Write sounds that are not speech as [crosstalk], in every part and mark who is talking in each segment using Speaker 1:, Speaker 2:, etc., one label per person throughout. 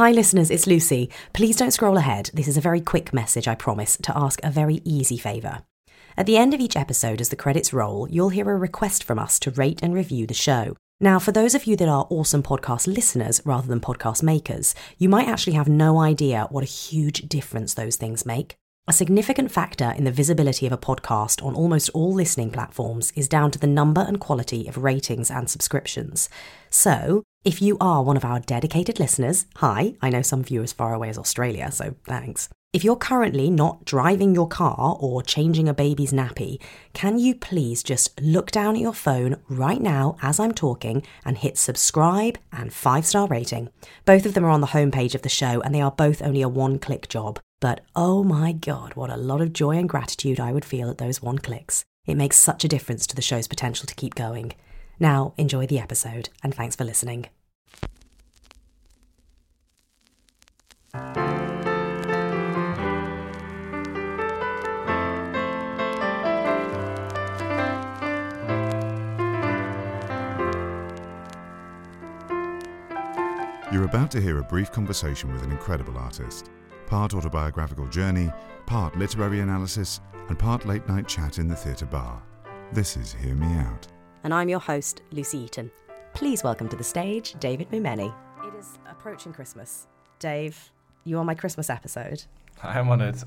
Speaker 1: Hi, listeners, it's Lucy. Please don't scroll ahead. This is a very quick message, I promise, to ask a very easy favour. At the end of each episode, as the credits roll, you'll hear a request from us to rate and review the show. Now, for those of you that are awesome podcast listeners rather than podcast makers, you might actually have no idea what a huge difference those things make. A significant factor in the visibility of a podcast on almost all listening platforms is down to the number and quality of ratings and subscriptions. So, if you are one of our dedicated listeners, hi, I know some of you as far away as Australia, so thanks. If you're currently not driving your car or changing a baby's nappy, can you please just look down at your phone right now as I'm talking and hit subscribe and five star rating? Both of them are on the homepage of the show and they are both only a one click job. But oh my god, what a lot of joy and gratitude I would feel at those one clicks. It makes such a difference to the show's potential to keep going. Now, enjoy the episode and thanks for listening.
Speaker 2: You're about to hear a brief conversation with an incredible artist. Part autobiographical journey, part literary analysis, and part late night chat in the theatre bar. This is Hear Me Out.
Speaker 1: And I'm your host, Lucy Eaton. Please welcome to the stage David Mumeni. It is approaching Christmas. Dave, you are my Christmas episode.
Speaker 3: I am honoured.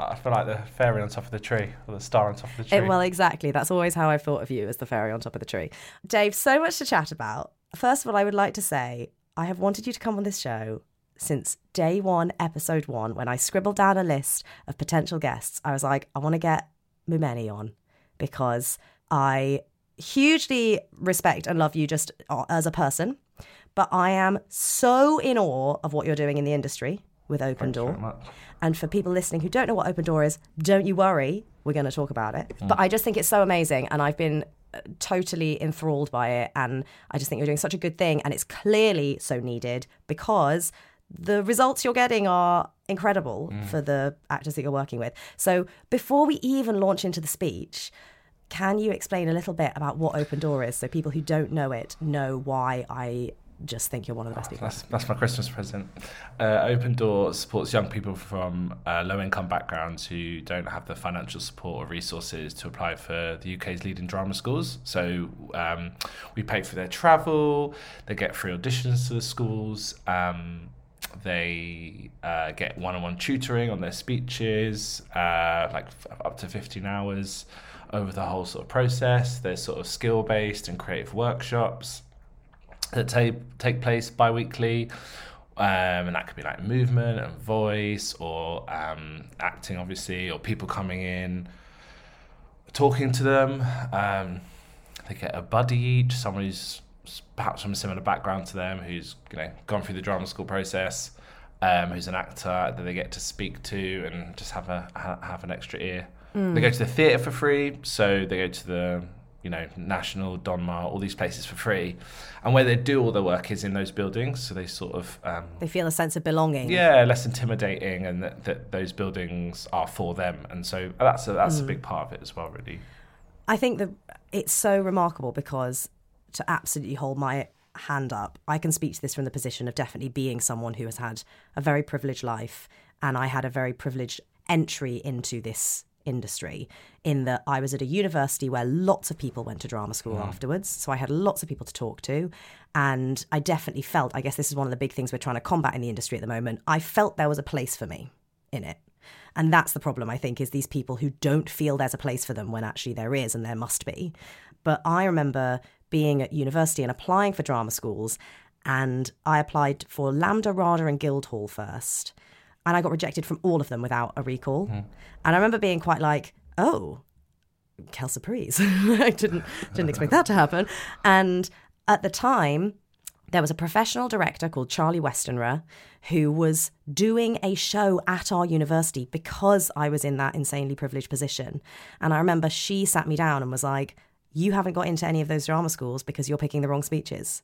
Speaker 3: I feel like the fairy on top of the tree, or the star on top of the eh, tree.
Speaker 1: It, well, exactly. That's always how I've thought of you as the fairy on top of the tree. Dave, so much to chat about. First of all, I would like to say I have wanted you to come on this show since day one, episode one, when I scribbled down a list of potential guests. I was like, I want to get Mumeni on because I hugely respect and love you just uh, as a person, but I am so in awe of what you're doing in the industry with Open
Speaker 3: Thanks
Speaker 1: Door. And for people listening who don't know what Open Door is, don't you worry, we're going to talk about it. But I just think it's so amazing, and I've been uh, totally enthralled by it, and I just think you're doing such a good thing, and it's clearly so needed because the results you're getting are incredible for the actors that you're working with. So before we even launch into the speech, can you explain a little bit about what Open Door is so people who don't know it know why I just think you're one of the best people?
Speaker 3: That's, that's my Christmas present. Uh, Open Door supports young people from uh, low income backgrounds who don't have the financial support or resources to apply for the UK's leading drama schools. So um, we pay for their travel, they get free auditions to the schools. Um, they uh, get one-on-one tutoring on their speeches, uh, like f- up to 15 hours over the whole sort of process. There's sort of skill-based and creative workshops that take take place bi-weekly um, and that could be like movement and voice or um, acting obviously or people coming in talking to them um, they get a buddy each someone who's perhaps from a similar background to them who's you know gone through the drama school process um, who's an actor that they get to speak to and just have a ha- have an extra ear they go to the theatre for free so they go to the you know, National, Donmar, all these places for free. And where they do all their work is in those buildings. So they sort of, um,
Speaker 1: They feel a sense of belonging.
Speaker 3: yeah, less intimidating and that, that those buildings are for them. And so that's a, that's a big part of it as well, really.
Speaker 1: I think that it's so remarkable because to absolutely hold my hand up, I can speak to this from the position of definitely being someone who has had a very privileged life, and I had a very privileged entry into this industry in that I was at a university where lots of people went to drama school mm. afterwards. So I had lots of people to talk to. And I definitely felt, I guess this is one of the big things we're trying to combat in the industry at the moment. I felt there was a place for me in it. And that's the problem, I think, is these people who don't feel there's a place for them when actually there is and there must be. But I remember being at university and applying for drama schools, and I applied for LAMDA, RADA, and Guildhall first. And I got rejected from all of them without a recall. Hmm. And I remember being quite like, oh, quelle surprise. [laughs] I didn't, didn't expect that to happen. And at the time, there was a professional director called Charlie Westenra who was doing a show at our university because I was in that insanely privileged position. And I remember she sat me down and was like, You haven't got into any of those drama schools because you're picking the wrong speeches.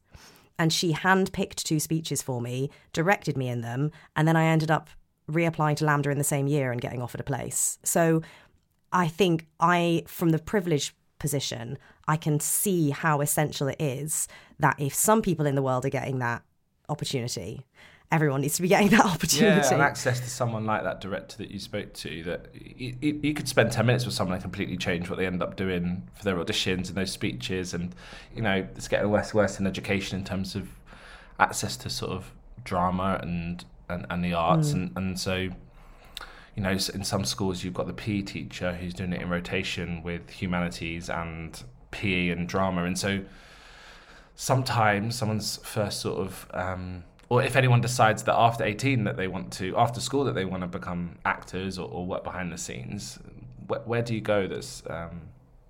Speaker 1: And she handpicked two speeches for me, directed me in them, and then I ended up reapplying to LAMDA in the same year and getting offered a place. So I think I, from the privileged position, I can see how essential it is that if some people in the world are getting that opportunity, everyone needs to be getting that [laughs] opportunity.
Speaker 3: Yeah, and access to someone like that director that you spoke to, that you, could spend 10 minutes with someone and completely change what they end up doing for their auditions and those speeches. And, you know, it's getting worse and worse in education in terms of access to sort of drama and, and, and the arts. Mm. And, and so, you know, in some schools, you've got the PE teacher who's doing it in rotation with humanities and PE and drama. And so sometimes someone's first sort of. Um, or if anyone decides that after 18 that they want to after school that they want to become actors or, or work behind the scenes where, where do you go that's um,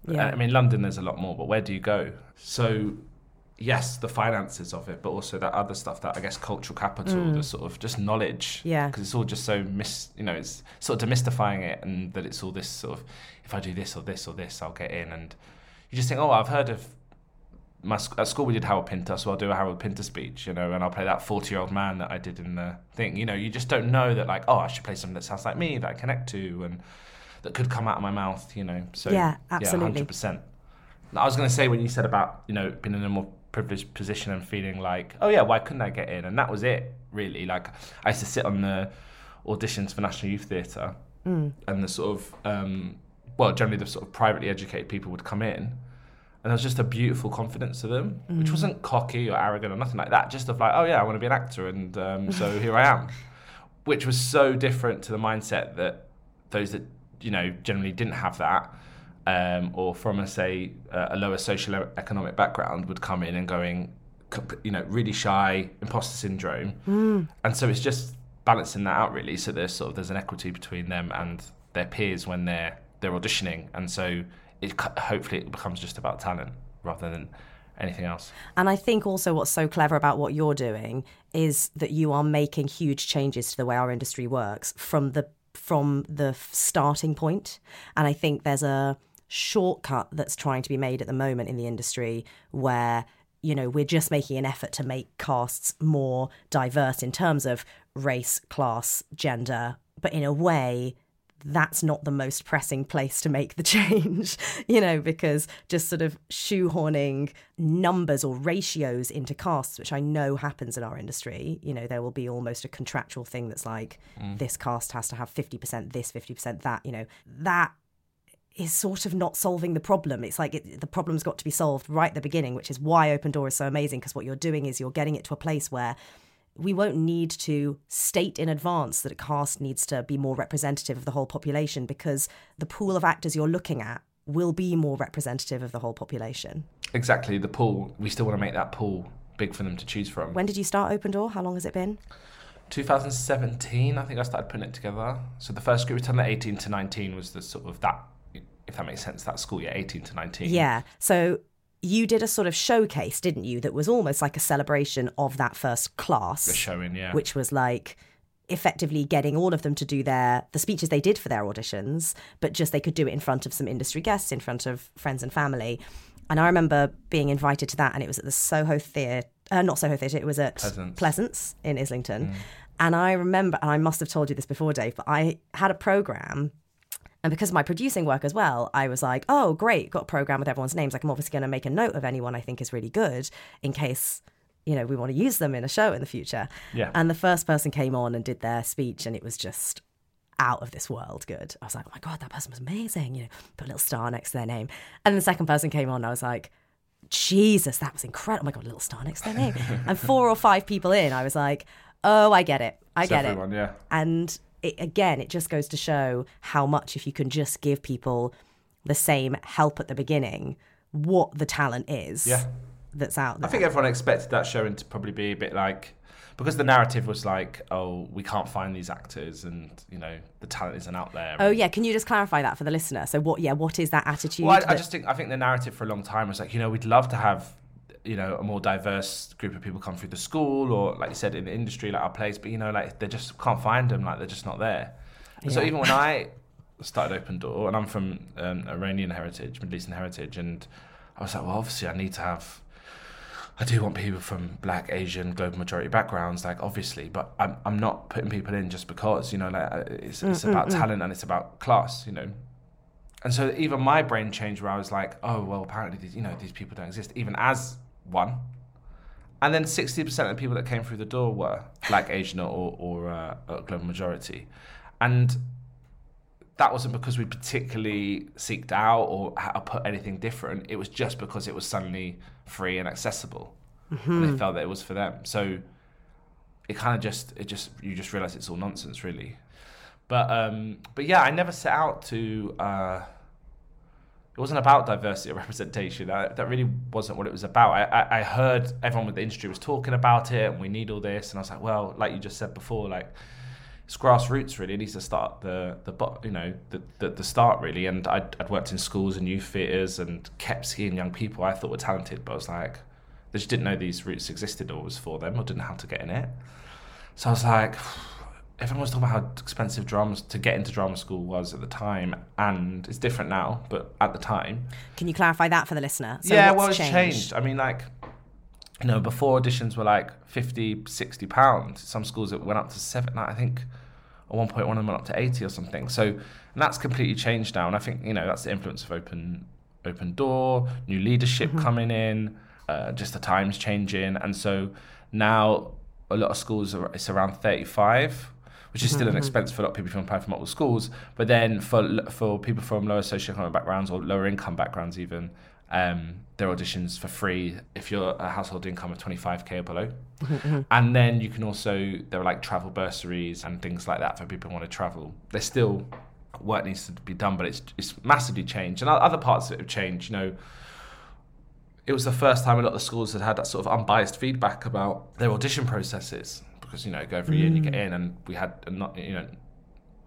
Speaker 3: yeah. i mean london there's a lot more but where do you go so yes the finances of it but also that other stuff that i guess cultural capital mm. the sort of just knowledge
Speaker 1: yeah
Speaker 3: because it's all just so mis you know it's sort of demystifying it and that it's all this sort of if i do this or this or this i'll get in and you just think oh i've heard of my at school we did Harold Pinter, so I'll do a Harold Pinter speech, you know, and I'll play that forty-year-old man that I did in the thing. You know, you just don't know that like, oh, I should play something that sounds like me that I connect to and that could come out of my mouth. You know, so
Speaker 1: yeah, absolutely,
Speaker 3: hundred percent. I was going to say when you said about you know being in a more privileged position and feeling like, oh yeah, why couldn't I get in? And that was it, really. Like I used to sit on the auditions for National Youth Theatre, mm. and the sort of um, well, generally the sort of privately educated people would come in and there was just a beautiful confidence to them, mm. which wasn't cocky or arrogant or nothing like that. Just of like, oh yeah, I want to be an actor, and um, so [laughs] here I am, which was so different to the mindset that those that you know generally didn't have that, um, or from a say a lower social economic background would come in and going, you know, really shy, imposter syndrome, mm. and so it's just balancing that out really. So there's sort of there's an equity between them and their peers when they're they're auditioning, and so it hopefully it becomes just about talent rather than anything else.
Speaker 1: And I think also what's so clever about what you're doing is that you are making huge changes to the way our industry works from the from the starting point. And I think there's a shortcut that's trying to be made at the moment in the industry where you know we're just making an effort to make casts more diverse in terms of race, class, gender, but in a way that's not the most pressing place to make the [laughs] change, you know, because just sort of shoehorning numbers or ratios into casts, which I know happens in our industry, you know, there will be almost a contractual thing that's like mm. this cast has to have 50% this, 50% that, you know, that is sort of not solving the problem. It's like it, the problem's got to be solved right at the beginning, which is why Open Door is so amazing because what you're doing is you're getting it to a place where we won't need to state in advance that a cast needs to be more representative of the whole population because the pool of actors you're looking at will be more representative of the whole population.
Speaker 3: Exactly, the pool. We still want to make that pool big for them to choose from.
Speaker 1: When did you start Open Door? How long has it been?
Speaker 3: 2017, I think I started putting it together. So the first group return at 18 to 19 was the sort of that, if that makes sense, that school year, 18 to 19.
Speaker 1: Yeah. So you did a sort of showcase, didn't you? That was almost like a celebration of that first class.
Speaker 3: The showing, yeah.
Speaker 1: Which was like effectively getting all of them to do their the speeches they did for their auditions, but just they could do it in front of some industry guests, in front of friends and family. And I remember being invited to that, and it was at the Soho Theatre, uh, not Soho Theatre, it was at
Speaker 3: Pleasance,
Speaker 1: Pleasance in Islington. Mm. And I remember, and I must have told you this before, Dave, but I had a program and because of my producing work as well, I was like, oh, great, got a program with everyone's names. Like, I'm obviously going to make a note of anyone I think is really good in case, you know, we want to use them in a show in the future.
Speaker 3: Yeah.
Speaker 1: And the first person came on and did their speech, and it was just out of this world good. I was like, oh my God, that person was amazing. You know, put a little star next to their name. And the second person came on, I was like, Jesus, that was incredible. Oh my God, a little star next to their name. [laughs] and four or five people in, I was like, oh, I get it. I
Speaker 3: it's
Speaker 1: get
Speaker 3: everyone,
Speaker 1: it.
Speaker 3: Yeah.
Speaker 1: And it, again, it just goes to show how much if you can just give people the same help at the beginning, what the talent is
Speaker 3: yeah.
Speaker 1: that's out there.
Speaker 3: I think everyone expected that showing to probably be a bit like because the narrative was like, oh, we can't find these actors, and you know the talent isn't out there.
Speaker 1: Oh yeah, can you just clarify that for the listener? So what? Yeah, what is that attitude?
Speaker 3: Well, I,
Speaker 1: that...
Speaker 3: I just think I think the narrative for a long time was like, you know, we'd love to have you know a more diverse group of people come through the school or like you said in the industry like our place but you know like they just can't find them like they're just not there yeah. so even when i started open door and i'm from um, iranian heritage middle eastern heritage and i was like well obviously i need to have I do want people from black, Asian, global majority backgrounds, like obviously, but I'm, I'm not putting people in just because, you know, like uh, it's, it's about talent and it's about class, you know. And so even my brain changed where I was like, oh, well, apparently, these, you know, these people don't exist, even as one. and then 60% of the people that came through the door were black, Asian, or, or uh, a global majority. And that wasn't because we particularly seeked out or put anything different. It was just because it was suddenly free and accessible. Mm-hmm. And they felt that it was for them. So it kind of just, it just, you just realize it's all nonsense, really. But, um, but yeah, I never set out to, uh, it wasn't about diversity or [laughs] representation. I, that really wasn't what it was about. I, I, I, heard everyone with the industry was talking about it, and we need all this, and I was like, well, like you just said before, like it's grassroots really. It needs to start the the you know the the, the start really. And I'd, I'd worked in schools and youth theatres and kept seeing young people I thought were talented, but I was like, they just didn't know these routes existed or was for them or didn't know how to get in it. So I was like [sighs] everyone was talking about how expensive dramas to get into drama school was at the time, and it's different now. But at the time,
Speaker 1: can you clarify that for the listener?
Speaker 3: So yeah, well, it's changed? changed. I mean, like you know, before auditions were like 50, 60 pounds. Some schools it went up to seven. I think at one point one of them went up to eighty or something. So and that's completely changed now. And I think you know that's the influence of open open door, new leadership mm-hmm. coming in, uh, just the times changing, and so now a lot of schools are it's around thirty five which is still an mm-hmm. expense for a lot of people from multiple schools. But then for for people from lower socioeconomic backgrounds or lower income backgrounds, even um, their auditions for free if you're a household income of 25k or below. Mm-hmm. And then you can also there are like travel bursaries and things like that for people who want to travel. There's still work needs to be done, but it's it's massively changed. And other parts of it have changed. You know, it was the first time a lot of the schools had had that sort of unbiased feedback about their audition processes because you know go every mm. year and you get mm. in, and we had you know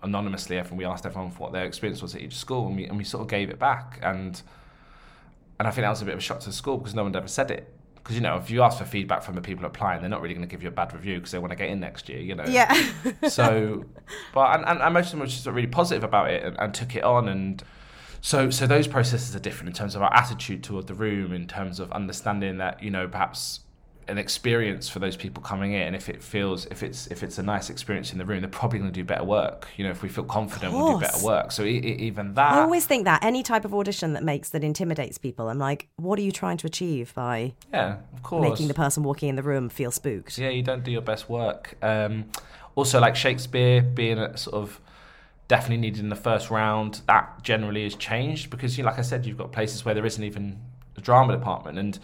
Speaker 3: anonymously everyone we asked everyone what their experience was at each school, and we and we sort of gave it back, and and I think that was a bit of a shock to the school because no one ever said it. Because you know, if you ask for feedback from the people applying, they're not really going to give you a bad review because they want to get in next year. You know.
Speaker 1: Yeah. [laughs]
Speaker 3: so, but and, and, and, most of them were just really positive about it and, and took it on and. So, so those processes are different in terms of our attitude toward the room, in terms of understanding that you know perhaps an experience for those people coming in if it feels if it's if it's a nice experience in the room they're probably going to do better work. You know if we feel confident we'll do better work. So e- even that
Speaker 1: i always think that any type of audition that makes that intimidates people i'm like what are you trying to achieve by
Speaker 3: yeah of course
Speaker 1: making the person walking in the room feel spooked?
Speaker 3: Yeah you don't do your best work. Um, also like shakespeare being a sort of definitely needed in the first round that generally has changed because you know, like i said you've got places where there isn't even a drama department and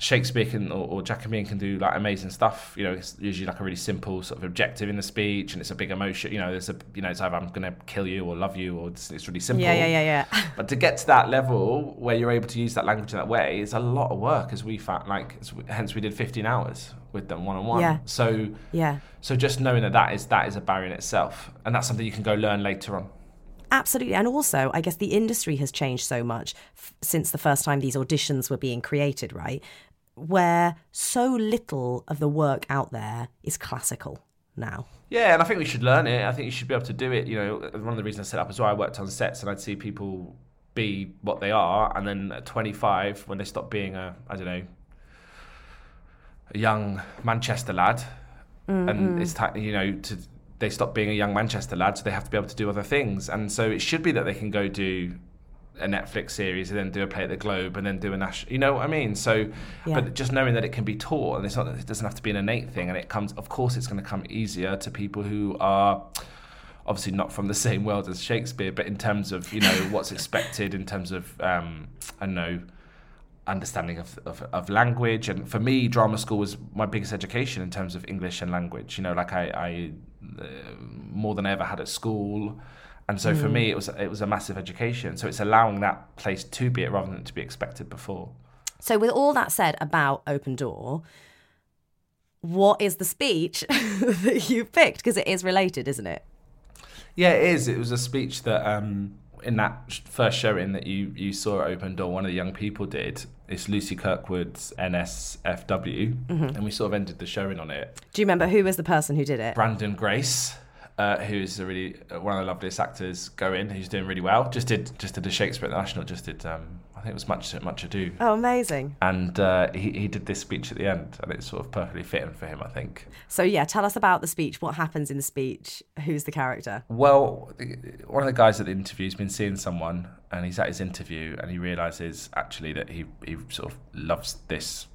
Speaker 3: Shakespeare can or, or Jacobean can do like amazing stuff. You know, it's usually like a really simple sort of objective in the speech, and it's a big emotion. You know, there's a you know, it's either I'm going to kill you or love you, or it's, it's really simple.
Speaker 1: Yeah, yeah, yeah, yeah. [laughs]
Speaker 3: but to get to that level where you're able to use that language in that way is a lot of work, as we found. Like, hence we did 15 hours with them one on one.
Speaker 1: Yeah.
Speaker 3: So
Speaker 1: yeah.
Speaker 3: So just knowing that that is that is a barrier in itself, and that's something you can go learn later on.
Speaker 1: Absolutely. And also, I guess the industry has changed so much f- since the first time these auditions were being created, right? Where so little of the work out there is classical now.
Speaker 3: Yeah, and I think we should learn it. I think you should be able to do it. You know, one of the reasons I set up is why I worked on sets and I'd see people be what they are, and then at 25, when they stop being a, I don't know, a young Manchester lad, mm-hmm. and it's time, you know, to they stop being a young Manchester lad, so they have to be able to do other things, and so it should be that they can go do a Netflix series and then do a play at the Globe and then do a national. You know what I mean? So, yeah. but just knowing that it can be taught and it's not, it doesn't have to be an innate thing, and it comes. Of course, it's going to come easier to people who are obviously not from the [laughs] same world as Shakespeare, but in terms of you know what's [laughs] expected in terms of um, I don't know understanding of, of, of, language and for me drama school was my biggest education in terms of english and language you know like i, I uh, more than I ever had at school and so mm. for me, mm. it was it was a massive education. So it's allowing that place to be it rather than to be expected before.
Speaker 1: So with all that said about Open Door, what is the speech [laughs] that you picked? Because it is related, isn't it?
Speaker 3: Yeah, it is. It was a speech that um, in that first showing that you you saw at Open Door, one of the young people did. It's Lucy Kirkwood's NSFW, mm-hmm. and we sort of ended the showing on it.
Speaker 1: Do you remember who was the person who did it?
Speaker 3: Brandon Grace uh, who's a really uh, one of the loveliest actors going. He's doing really well. Just did just did a Shakespeare at the National. Just did um, I think it was much much ado.
Speaker 1: Oh, amazing!
Speaker 3: And uh, he he did this speech at the end, and it's sort of perfectly fitting for him, I think.
Speaker 1: So yeah, tell us about the speech. What happens in the speech? Who's the character?
Speaker 3: Well, one of the guys at the interview has been seeing someone, and he's at his interview, and he realizes actually that he he sort of loves this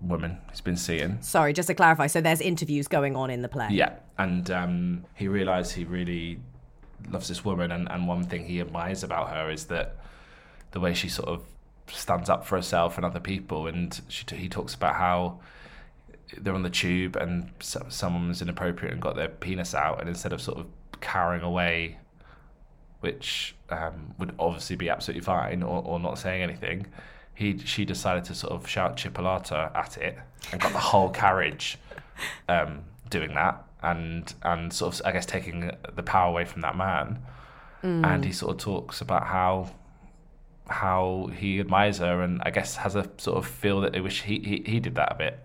Speaker 3: woman he's been seeing.
Speaker 1: Sorry, just to clarify. So there's interviews going on in the play.
Speaker 3: Yeah, and um, he realised he really loves this woman, and, and one thing he admires about her is that the way she sort of stands up for herself and other people, and she, he talks about how they're on the tube and so, someone was inappropriate and got their penis out, and instead of sort of carrying away, which um, would obviously be absolutely fine, or, or not saying anything, he she decided to sort of shout chipolata at it and got the whole carriage um, doing that and and sort of I guess taking the power away from that man. Mm. And he sort of talks about how how he admires her and I guess has a sort of feel that they wish he, he, he did that a bit.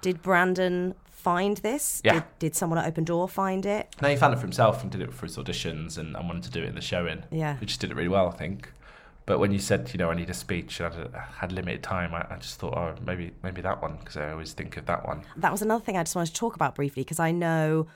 Speaker 1: Did Brandon find this?
Speaker 3: Yeah.
Speaker 1: Did, did someone at Open Door find it?
Speaker 3: No, he found it for himself and did it for his auditions and, and wanted to do it in the showing.
Speaker 1: Yeah.
Speaker 3: He just did it really well, I think. But when you said, you know, I need a speech and I had, limited time, I, I just thought, oh, maybe maybe that one, because I always think of that one.
Speaker 1: That was another thing I just wanted to talk about briefly because I know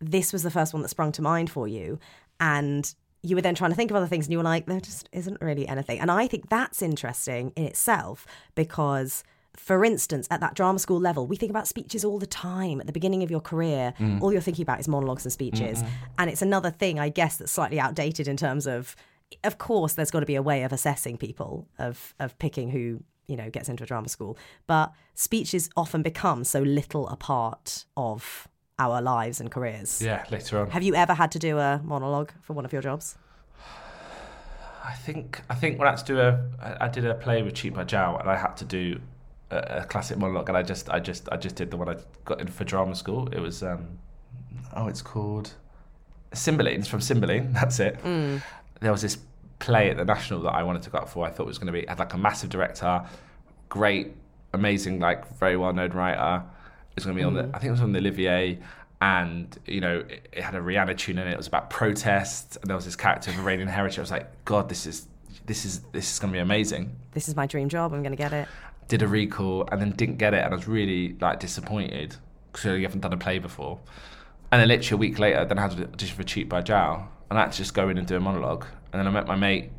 Speaker 1: this was the first one that sprung to mind for you. And you were then trying to think of other things and you were like, there just isn't really anything. And I think that's interesting in itself because. For instance, at that drama school level, we think about speeches all the time. At the beginning of your career, mm. all you're thinking about is monologues and speeches. Mm-hmm. And it's another thing, I guess, that's slightly outdated in terms of, of course, there's got to be a way of assessing people, of of picking who you know gets into a drama school. But speeches often become so little a part of our lives and careers.
Speaker 3: Yeah, later on.
Speaker 1: Have you ever had to do a monologue for one of your jobs?
Speaker 3: I think I think when I had to do a I I did a play with Cheek by Jowl and I had to do a, a classic monologue and I just I just I just did the one I got in for drama school. It was um oh it's called Cymbeline. It's from Cymbeline. [laughs] That's it. There was this play at the National that I wanted to go up for. I thought it was going to be had like a massive director, great, amazing, like very well known writer. It was going to be on the mm. I think it was on the Olivier. And you know, it, it had a Rihanna tune in it. It was about protest, and there was this character of Iranian heritage. I was like, God, this is this is this is going to be amazing.
Speaker 1: This is my dream job. I'm going to get it.
Speaker 3: Did a recall and then didn't get it, and I was really like disappointed because you haven't done a play before. And then literally a week later, then I had an audition for Cheek by Jowl, and I had to just go in and do a monologue. And then I met my mate,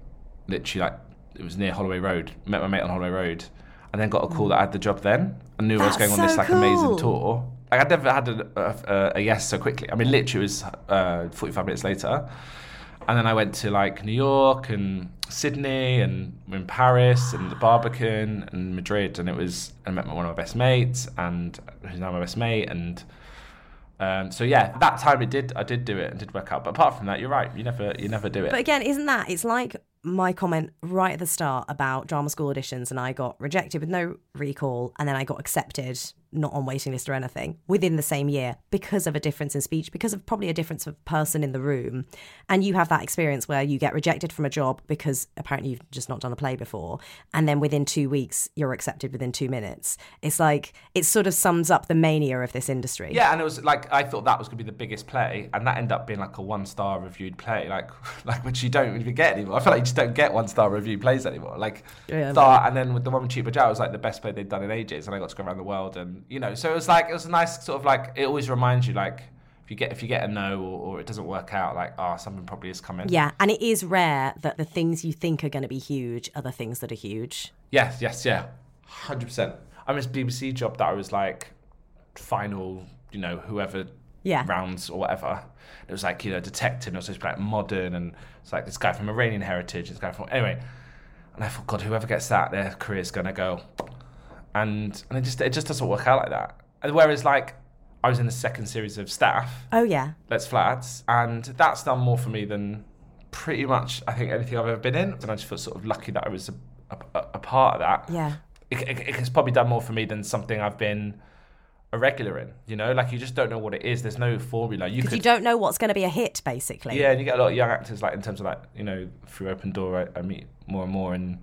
Speaker 3: literally like it was near Holloway Road. Met my mate on Holloway Road, and then got a call that I had the job. Then I knew I was
Speaker 1: That's
Speaker 3: going on this
Speaker 1: so
Speaker 3: like amazing tour. Like I'd never had a, a, a yes so quickly. I mean, literally it was uh, 45 minutes later. And then I went to like New York and Sydney and in Paris and the Barbican and Madrid. And it was, I met one of my best mates and who's now my best mate. And um, so yeah, that time it did, I did do it and did work out. But apart from that, you're right. You never, you never do it.
Speaker 1: But again, isn't that? It's like my comment right at the start about drama school auditions, and I got rejected with no recall, and then I got accepted, not on waiting list or anything, within the same year because of a difference in speech, because of probably a difference of person in the room. And you have that experience where you get rejected from a job because apparently you've just not done a play before, and then within two weeks you're accepted within two minutes. It's like it sort of sums up the mania of this industry.
Speaker 3: Yeah, and it was like I thought that was going to be the biggest play, and that ended up being like a one-star reviewed play, like [laughs] like which you don't even get anymore. I feel like you just don't get one-star reviewed plays anymore. Like
Speaker 1: Yeah,
Speaker 3: Thar, and then with the one with Cheek Jowl, it was like the best play they'd done in ages, and I got to go around the world, and you know, so it was like it was a nice sort of like it always reminds you like if you get if you get a no or, or it doesn't work out, like oh something probably is coming.
Speaker 1: Yeah, and it is rare that the things you think are going to be huge are the things that are huge.
Speaker 3: Yes, yes, yeah, hundred percent. I mean, BBC job that I was like final, you know, whoever
Speaker 1: Yeah.
Speaker 3: rounds or whatever. It was like you know, detective, and it was supposed to be like modern, and it's like this guy from Iranian heritage, this guy from anyway. And I thought, God, whoever gets that, their career's gonna go. And and it just it just doesn't work out like that. And whereas like I was in the second series of Stath,
Speaker 1: Oh yeah,
Speaker 3: Let's Flats, and that's done more for me than pretty much I think anything I've ever been in. And I just feel sort of lucky that I was a, a, a part of that.
Speaker 1: yeah.
Speaker 3: It, it, it's probably done more for me than something I've been a regular in. You know, like you just don't know what it is. There's no formula. You
Speaker 1: Because
Speaker 3: could,
Speaker 1: you don't know what's going to be a hit, basically.
Speaker 3: yeah, and you get a lot of young actors like in terms of like you know through Open Door. I, I meet more and more and.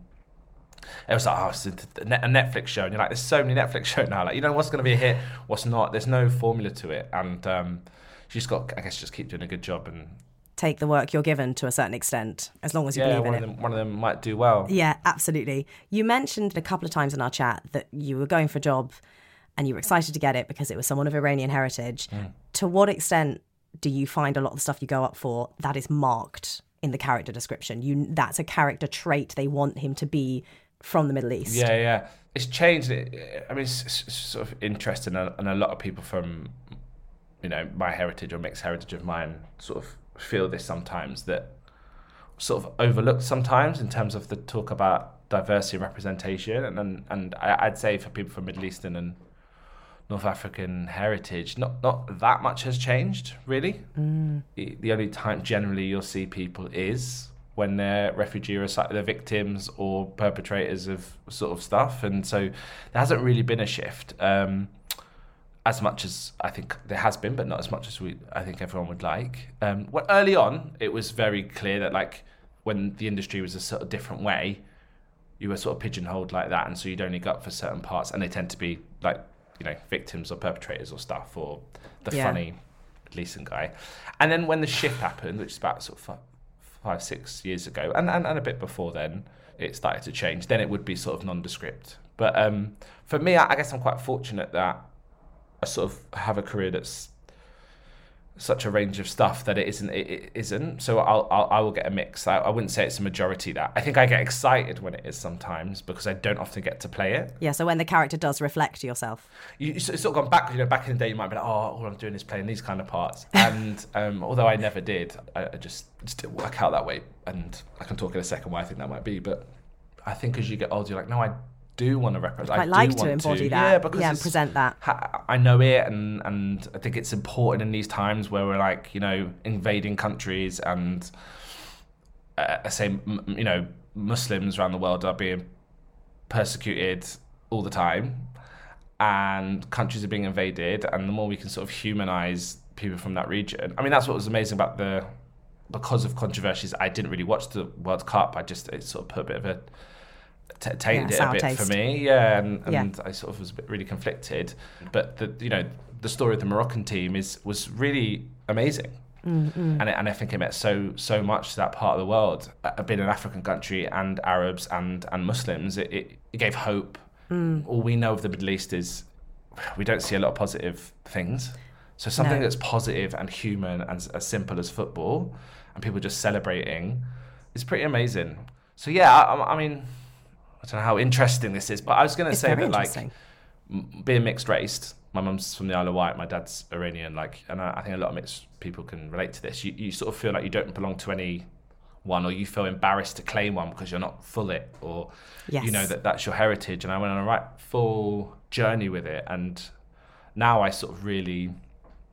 Speaker 3: It was like, oh, it's a Netflix show, and you're like, there's so many Netflix shows now. Like, you know what's going to be a hit, what's not. There's no formula to it, and um, you just got, I guess, just keep doing a good job, and
Speaker 1: Take the work you're given to a certain extent, as long as you
Speaker 3: yeah,
Speaker 1: believe in it.
Speaker 3: them, one of them might do well.
Speaker 1: Yeah, absolutely. You mentioned a couple of times in our chat that you were going for a job and you were excited to get it because it was someone of Iranian heritage. To what extent do you find a lot of the stuff you go up for that is marked in the character description? You that's a character trait they want him to be from the Middle East.
Speaker 3: Yeah, yeah. it's changed. I mean, it's, sort of interesting, and a lot of people from, you know, my heritage or mixed heritage of mine sort of feel this sometimes that sort of overlooked sometimes in terms of the talk about diversity and representation, and and, I'd say for people from Middle Eastern and North African heritage, not not that much has changed really.
Speaker 1: Mm.
Speaker 3: The the only time generally you'll see people is when they're refugee or they're victims or perpetrators of sort of stuff, and so there hasn't really been a shift. Um, as much as I think there has been, but not as much as we I think everyone would like. Um, well, early on, it was very clear that like when the industry was a sort of different way, you were sort of pigeonholed like that, and so you'd only go up for certain parts, and they tend to be like you know victims or perpetrators or stuff or the
Speaker 1: Yeah.
Speaker 3: funny Leeson guy. And then when the shift happened, which is about sort of five six years ago, and, and and a bit before then, it started to change. Then it would be sort of nondescript. But um, for me, I, I guess I'm quite fortunate that I sort of have a career that's such a range of stuff that it isn't it, isn't. So I'll, I'll I will get a mix. I, I wouldn't say it's a majority that. I think I get excited when it is sometimes because I don't often get to play it.
Speaker 1: Yeah, so when the character does reflect yourself.
Speaker 3: you, you sort of gone back you know back in the day you might be like oh all I'm doing is playing these kind of parts. [laughs] And um, although I never did I, I just just didn't work out that way. And I can talk in a second why I think that might be but I think as you get older you're like no I do want to represent I do
Speaker 1: like to embody
Speaker 3: yeah
Speaker 1: that.
Speaker 3: because
Speaker 1: yeah, and present that.
Speaker 3: I know it, and and I think it's important in these times where we're like you know invading countries, and uh, I say you know Muslims around the world are being persecuted all the time, and countries are being invaded, and the more we can sort of humanize people from that region. I mean, that's what was amazing about the because of controversies. I didn't really watch the World Cup. I just it sort of put a bit of a t- tainted
Speaker 1: Yeah,
Speaker 3: it a bit
Speaker 1: taste.
Speaker 3: for me. Yeah, um, and,
Speaker 1: Yeah.
Speaker 3: I sort of was a bit really conflicted. But the you know the story of the Moroccan team is was really amazing. Mm-hmm. And, it, and I think it meant so so much to that part of the world. Uh, uh being an African country and Arabs and and Muslims, it, it, it gave hope. Mm. All we know of the Middle East is we don't see a lot of positive things. So something
Speaker 1: No.
Speaker 3: that's positive and human and as simple as football, and people just celebrating, is pretty amazing. So yeah, I- I mean, I don't know how interesting this is, but I was going to say that like being mixed raced. My mum's from the Isle of Wight. My dad's Iranian. Like, and I, I think a lot of mixed people can relate to this. You, you sort of feel like you don't belong to any one, or you feel embarrassed to claim one because you're not full it, or you know that that's your heritage. And I went on a right full journey with it, and now I sort of really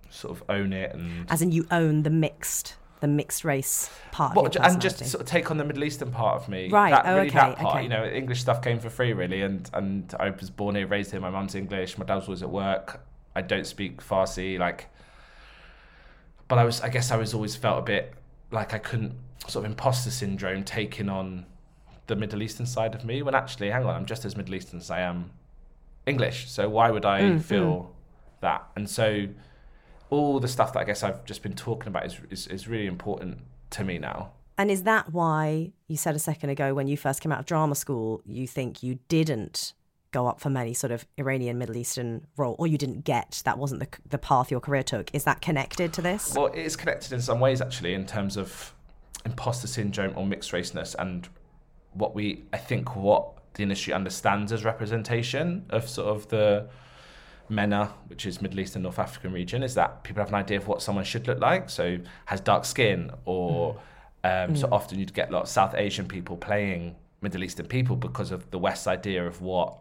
Speaker 3: sort of own it and.
Speaker 1: As in, you own the mixed, the mixed race part
Speaker 3: Well, and just sort of take on the Middle Eastern part of me.
Speaker 1: Right,
Speaker 3: That,
Speaker 1: oh,
Speaker 3: really
Speaker 1: okay,
Speaker 3: that part.
Speaker 1: okay.
Speaker 3: You know, English stuff came for free, really, and and I was born here, raised here. My mum's English. My dad's was always at work. I don't speak Farsi, like. But I was, I guess, I was always felt a bit like I couldn't sort of imposter syndrome taking on the Middle Eastern side of me. When actually, hang on, I'm just as Middle Eastern as I am English. So why would I
Speaker 1: Mm,
Speaker 3: feel that? And so all the stuff that I guess I've just been talking about is, is, is really important to me now.
Speaker 1: And is that why you said a second ago when you first came out of drama school, you think you didn't go up for many sort of Iranian Middle Eastern role, or you didn't get that wasn't the the path your career took? Is that connected to this?
Speaker 3: Well, it is connected in some ways, actually, in terms of imposter syndrome or mixed raceness and what we, I think, what the industry understands as representation of sort of the MENA, which is Middle East and North African region, is that people have an idea of what someone should look like. So, has dark skin, or um, so often you'd get a lot of South Asian people playing Middle Eastern people because of the West's idea of what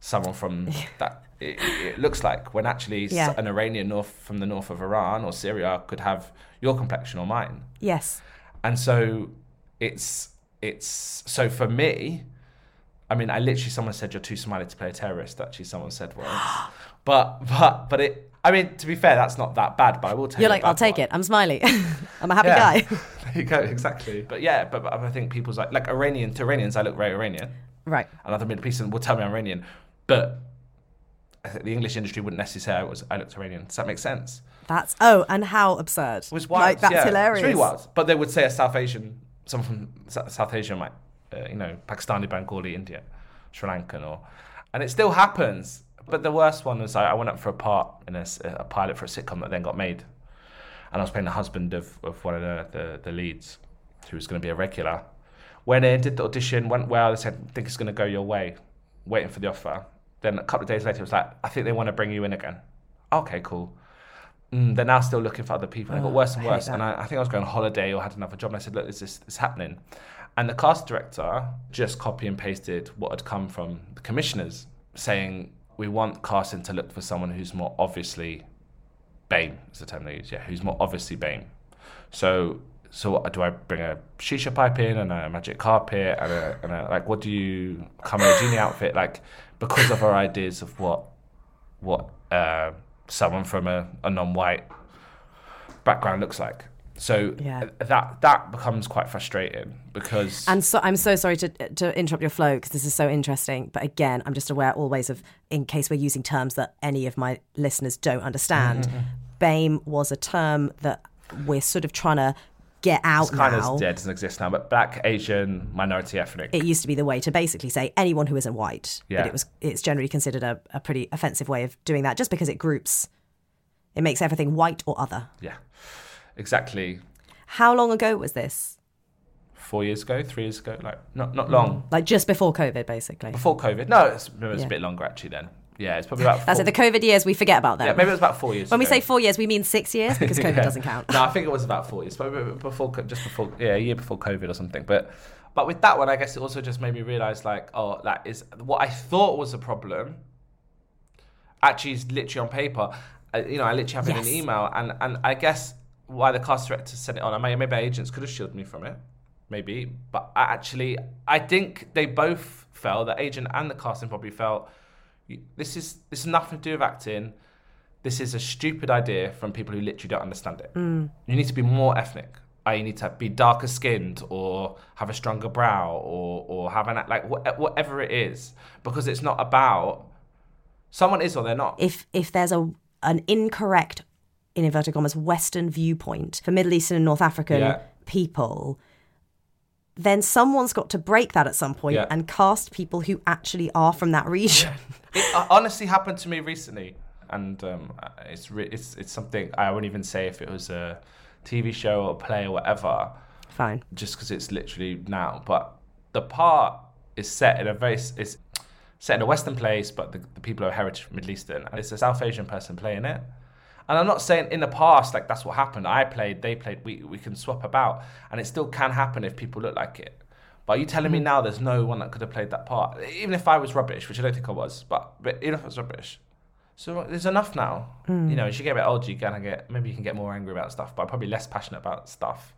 Speaker 3: someone from [laughs] that it, it looks like when actually
Speaker 1: Yeah.
Speaker 3: an Iranian north from the north of Iran or Syria could have your complexion or mine.
Speaker 1: yes.
Speaker 3: And so it's it's so for me, I mean, I literally someone said you're too smiley to play a terrorist. Actually, someone said once, [gasps] [gasps] but but but it. I mean, to be fair, that's not that bad. But I will tell
Speaker 1: You're like, I'll take it. I'm smiley. [laughs] I'm a happy
Speaker 3: Yeah.
Speaker 1: guy. [laughs]
Speaker 3: there you go, exactly. But yeah, but, but I think people's like like Iranian to Iranians, I look very Iranian.
Speaker 1: right.
Speaker 3: Another Middle Eastern will tell me I'm Iranian, but I think the English industry wouldn't necessarily say I was I looked Iranian. Does that make sense?
Speaker 1: That's oh, and how absurd.
Speaker 3: It was wild.
Speaker 1: Like that's
Speaker 3: yeah.
Speaker 1: hilarious.
Speaker 3: It's really wild. But they would say a South Asian, someone from South Asia might, uh, you know, Pakistani, Bengali, India, Sri Lankan, or, and it still happens. But the worst one was I, I went up for a part in a pilot for a sitcom that then got made, and I was playing the husband of, of one of the, the, the leads, who was going to be a regular. Went in, did the audition, went well. They said, "think it's going to go your way." waiting for the offer. Then a couple of days later, it was like, I think they want to bring you in again. Okay, cool. Mm, they're now still looking for other people. And it got
Speaker 1: Oh,
Speaker 3: worse and
Speaker 1: I
Speaker 3: worse. And. I, I think I was going on holiday or had another job. And I said, look, this is it's happening. And the cast director just copy and pasted what had come from the commissioners saying, we want Carson to look for someone who's more obviously BAME, is the term they use, yeah, who's more obviously BAME. So, so what, do I bring a shisha pipe in and a magic carpet and a, and a like, what do you come in a genie outfit? Like, because of our ideas of what, what uh, someone from a, a non-white background looks like. So
Speaker 1: Yeah.
Speaker 3: that that becomes quite frustrating because
Speaker 1: And so I'm so sorry to to interrupt your flow because this is so interesting. But again, I'm just aware always of in case we're using terms that any of my listeners don't understand.
Speaker 3: Mm-hmm.
Speaker 1: BAME was a term that we're sort of trying to get out
Speaker 3: it's kind
Speaker 1: now.
Speaker 3: of dead doesn't exist now. But black, Asian, minority, ethnic.
Speaker 1: It used to be the way to basically say anyone who isn't white.
Speaker 3: Yeah.
Speaker 1: But it was it's generally considered a, a pretty offensive way of doing that just because it groups it makes everything white or other.
Speaker 3: yeah, exactly.
Speaker 1: How long ago was this?
Speaker 3: Four years ago, three years ago, like not not long
Speaker 1: Like just before COVID, basically.
Speaker 3: before COVID. No, it's, it was
Speaker 1: Yeah.
Speaker 3: a bit longer actually. Then, yeah, it's probably about.
Speaker 1: That's
Speaker 3: four,
Speaker 1: it. The COVID years, we forget about them.
Speaker 3: Yeah, maybe it was about four years.
Speaker 1: when we say four years, we mean six years because [laughs] COVID
Speaker 3: Yeah.
Speaker 1: doesn't count.
Speaker 3: No, I think it was about four years, but before just before yeah, a year before COVID or something. But but with that one, I guess it also just made me realize like, oh, that is what I thought was a problem. Actually, is literally on paper. I, you know, I literally have it in an email, and and I guess why the cast director sent it on. I may maybe agents could have shielded me from it, maybe, but I actually I think they both felt the agent and the casting probably felt this is this is nothing to do with acting this is a stupid idea from people who literally don't understand it. Mm. You need to be more ethnic. I need to be darker skinned or have a stronger brow or, or have an like wha- whatever it is because it's not about someone is or they're not.
Speaker 1: if if there's a an incorrect in inverted commas Western viewpoint for Middle Eastern and North African
Speaker 3: Yeah.
Speaker 1: people, then someone's got to break that at some point
Speaker 3: Yeah.
Speaker 1: and cast people who actually are from that region. [laughs]
Speaker 3: It uh, honestly happened to me recently, and um, it's re- it's it's something I wouldn't even say if it was a TV show or a play or whatever.
Speaker 1: Fine.
Speaker 3: just because it's literally now. But the part is set in a very it's set in a Western place, but the, the people are heritage Middle Eastern, and it's a South Asian person playing it. And I'm not saying in the past like that's what happened. I played, they played. We we can swap about, and it still can happen if people look like it. But are you telling me mm. now there's no one that could have played that part? Even if I was rubbish, which I don't think I was, but, but even if I was rubbish. So there's enough now. Mm. You know, as you get a bit older, you kind of get maybe you can get more angry about stuff, but probably less passionate about stuff.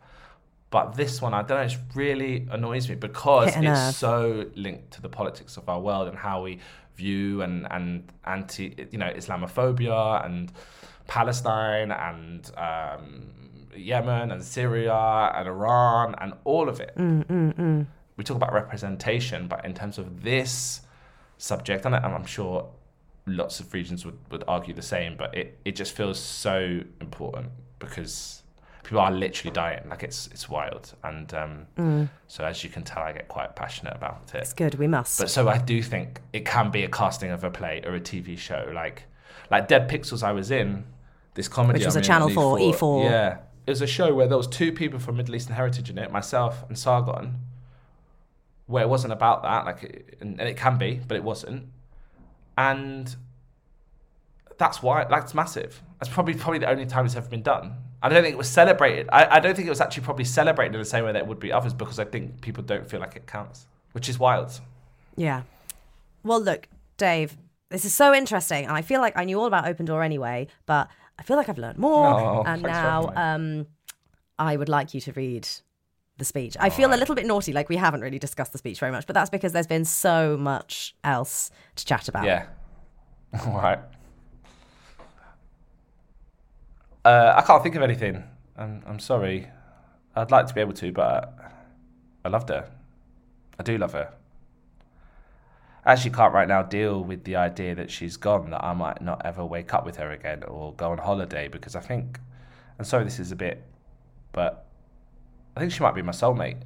Speaker 3: But this one, I don't know, it really annoys me because
Speaker 1: Hit a nerve.
Speaker 3: it's so linked to the politics of our world and how we view and and anti, you know, Islamophobia and Palestine and um, Yemen and Syria and Iran and all of it. We talk about representation, but in terms of this subject, and I'm sure lots of regions would, would argue the same, but it, it just feels so important because people are literally dying. Like it's it's wild, and um, so as you can tell, I get quite passionate about it.
Speaker 1: It's good. We must.
Speaker 3: But so I do think it can be a casting of a play or a TV show, like like Dead Pixels. I was in this comedy,
Speaker 1: Which was
Speaker 3: I'm
Speaker 1: a
Speaker 3: in
Speaker 1: Channel
Speaker 3: on
Speaker 1: 4, E4.
Speaker 3: Yeah, it was a show where there was two people from Middle Eastern heritage in it, myself and Sargon. Where it wasn't about that, like, it- and, and it can be, but it wasn't, and that's why that's massive. That's probably probably the only time it's ever been done. I don't think it was celebrated. I, I don't think it was actually probably celebrated in the same way that it would be others because I think people don't feel like it counts, which is wild.
Speaker 1: Yeah. Well, look, Dave, this is so interesting, and I feel like I knew all about Open Door anyway, but I feel like I've learned more.
Speaker 3: Oh,
Speaker 1: and now um, I would like you to read the speech. I feel a little bit naughty, like we haven't really discussed the speech very much, but that's because there's been so much else to chat about.
Speaker 3: Yeah. [laughs] All right. Uh, I can't think of anything. I'm, I'm sorry. I'd like to be able to, but I loved her. I do love her. Actually can't right now deal with the idea that she's gone, that I might not ever wake up with her again or go on holiday because I think, and sorry this is a bit, but I think she might be my soulmate.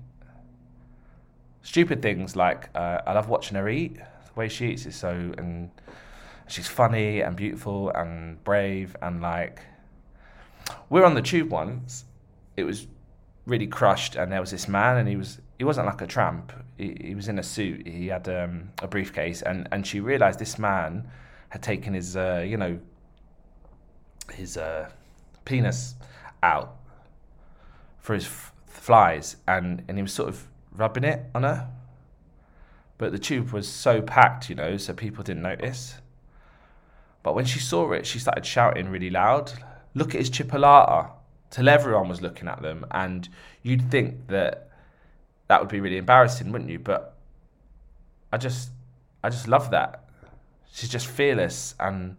Speaker 3: Stupid things like uh, I love watching her eat. The way she eats is so, and she's funny and beautiful and brave and like. We were on the tube once. It was really crushed, and there was this man, and he was he wasn't like a tramp. He, he was in a suit. He had um, a briefcase, and, and she realised this man had taken his, uh, you know, his uh, penis out for his f- flies, and, and he was sort of rubbing it on her. But the tube was so packed, you know, so people didn't notice. But when she saw it, she started shouting really loud, "Look at his chipolata!" Till everyone was looking at them, and you'd think that that would be really embarrassing, wouldn't you? But I just, I just love that. She's just fearless, and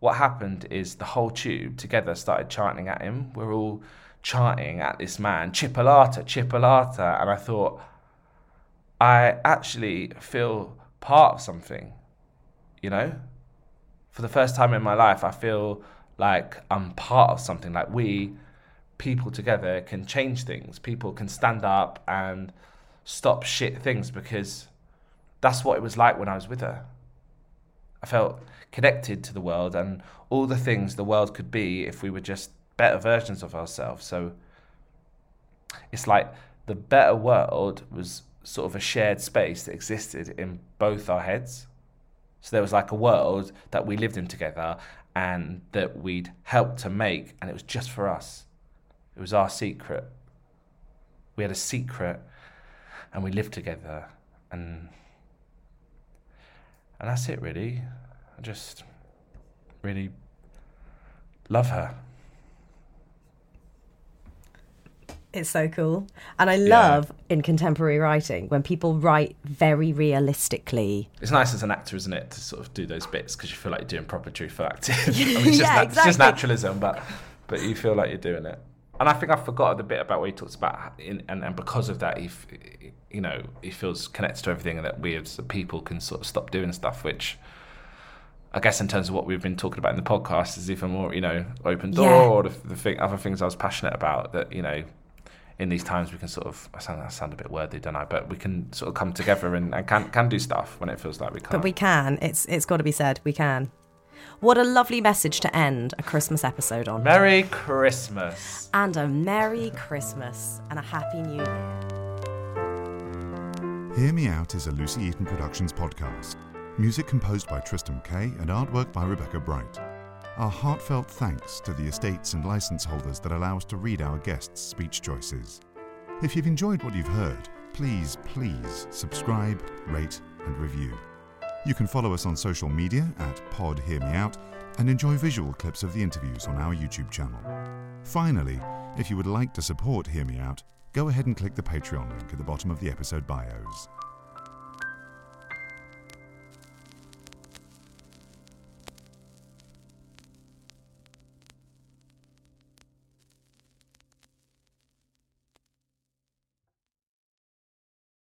Speaker 3: what happened is the whole tube together started chanting at him. We're all chanting at this man, Chipolata, Chipolata, and I thought, I actually feel part of something, you know? For the first time in my life, I feel like I'm part of something, like we people together can change things. People can stand up and stop shit things because that's what it was like when I was with her. I felt connected to the world and all the things the world could be if we were just better versions of ourselves. So it's like the better world was sort of a shared space that existed in both our heads. So there was like a world that we lived in together and that we'd helped to make, and it was just for us. It was our secret. We had a secret and we lived together and and that's it really. I just really love her.
Speaker 1: It's so cool. And I love in contemporary writing when people write very realistically.
Speaker 3: It's nice as an actor, isn't it, to sort of do those bits because you feel like you're doing proper truthful acting. I [laughs] mean, [laughs] it's, just
Speaker 1: Yeah,
Speaker 3: it's just naturalism, but but you feel like you're doing it. And I think I forgot the bit about what he talks about, in, and and because of that, he, f- you know, he feels connected to everything, and that we as people can sort of stop doing stuff, which. I guess in terms of what we've been talking about in the podcast is even more, you know, open door
Speaker 1: Yeah.
Speaker 3: or the, the thing, other things I was passionate about that, you know, in these times we can sort of I sound I sound a bit worthy, don't I? But we can sort of come together and, and can can do stuff when it feels like we can't.
Speaker 1: But we can. It's it's got to be said. We can. What a lovely message to end a Christmas episode on.
Speaker 3: Merry Christmas.
Speaker 1: and a Merry Christmas and a Happy New Year.
Speaker 2: Hear Me Out is a Lucy Eaton Productions podcast. Music composed by Tristram Kay and artwork by Rebecca Bright. Our heartfelt thanks to the estates and license holders that allow us to read our guests' speech choices. If you've enjoyed what you've heard, please, please subscribe, rate, and review. You can follow us on social media at Pod Hear Me Out and enjoy visual clips of the interviews on our YouTube channel. Finally, if you would like to support Hear Me Out, go ahead and click the Patreon link at the bottom of the episode bios.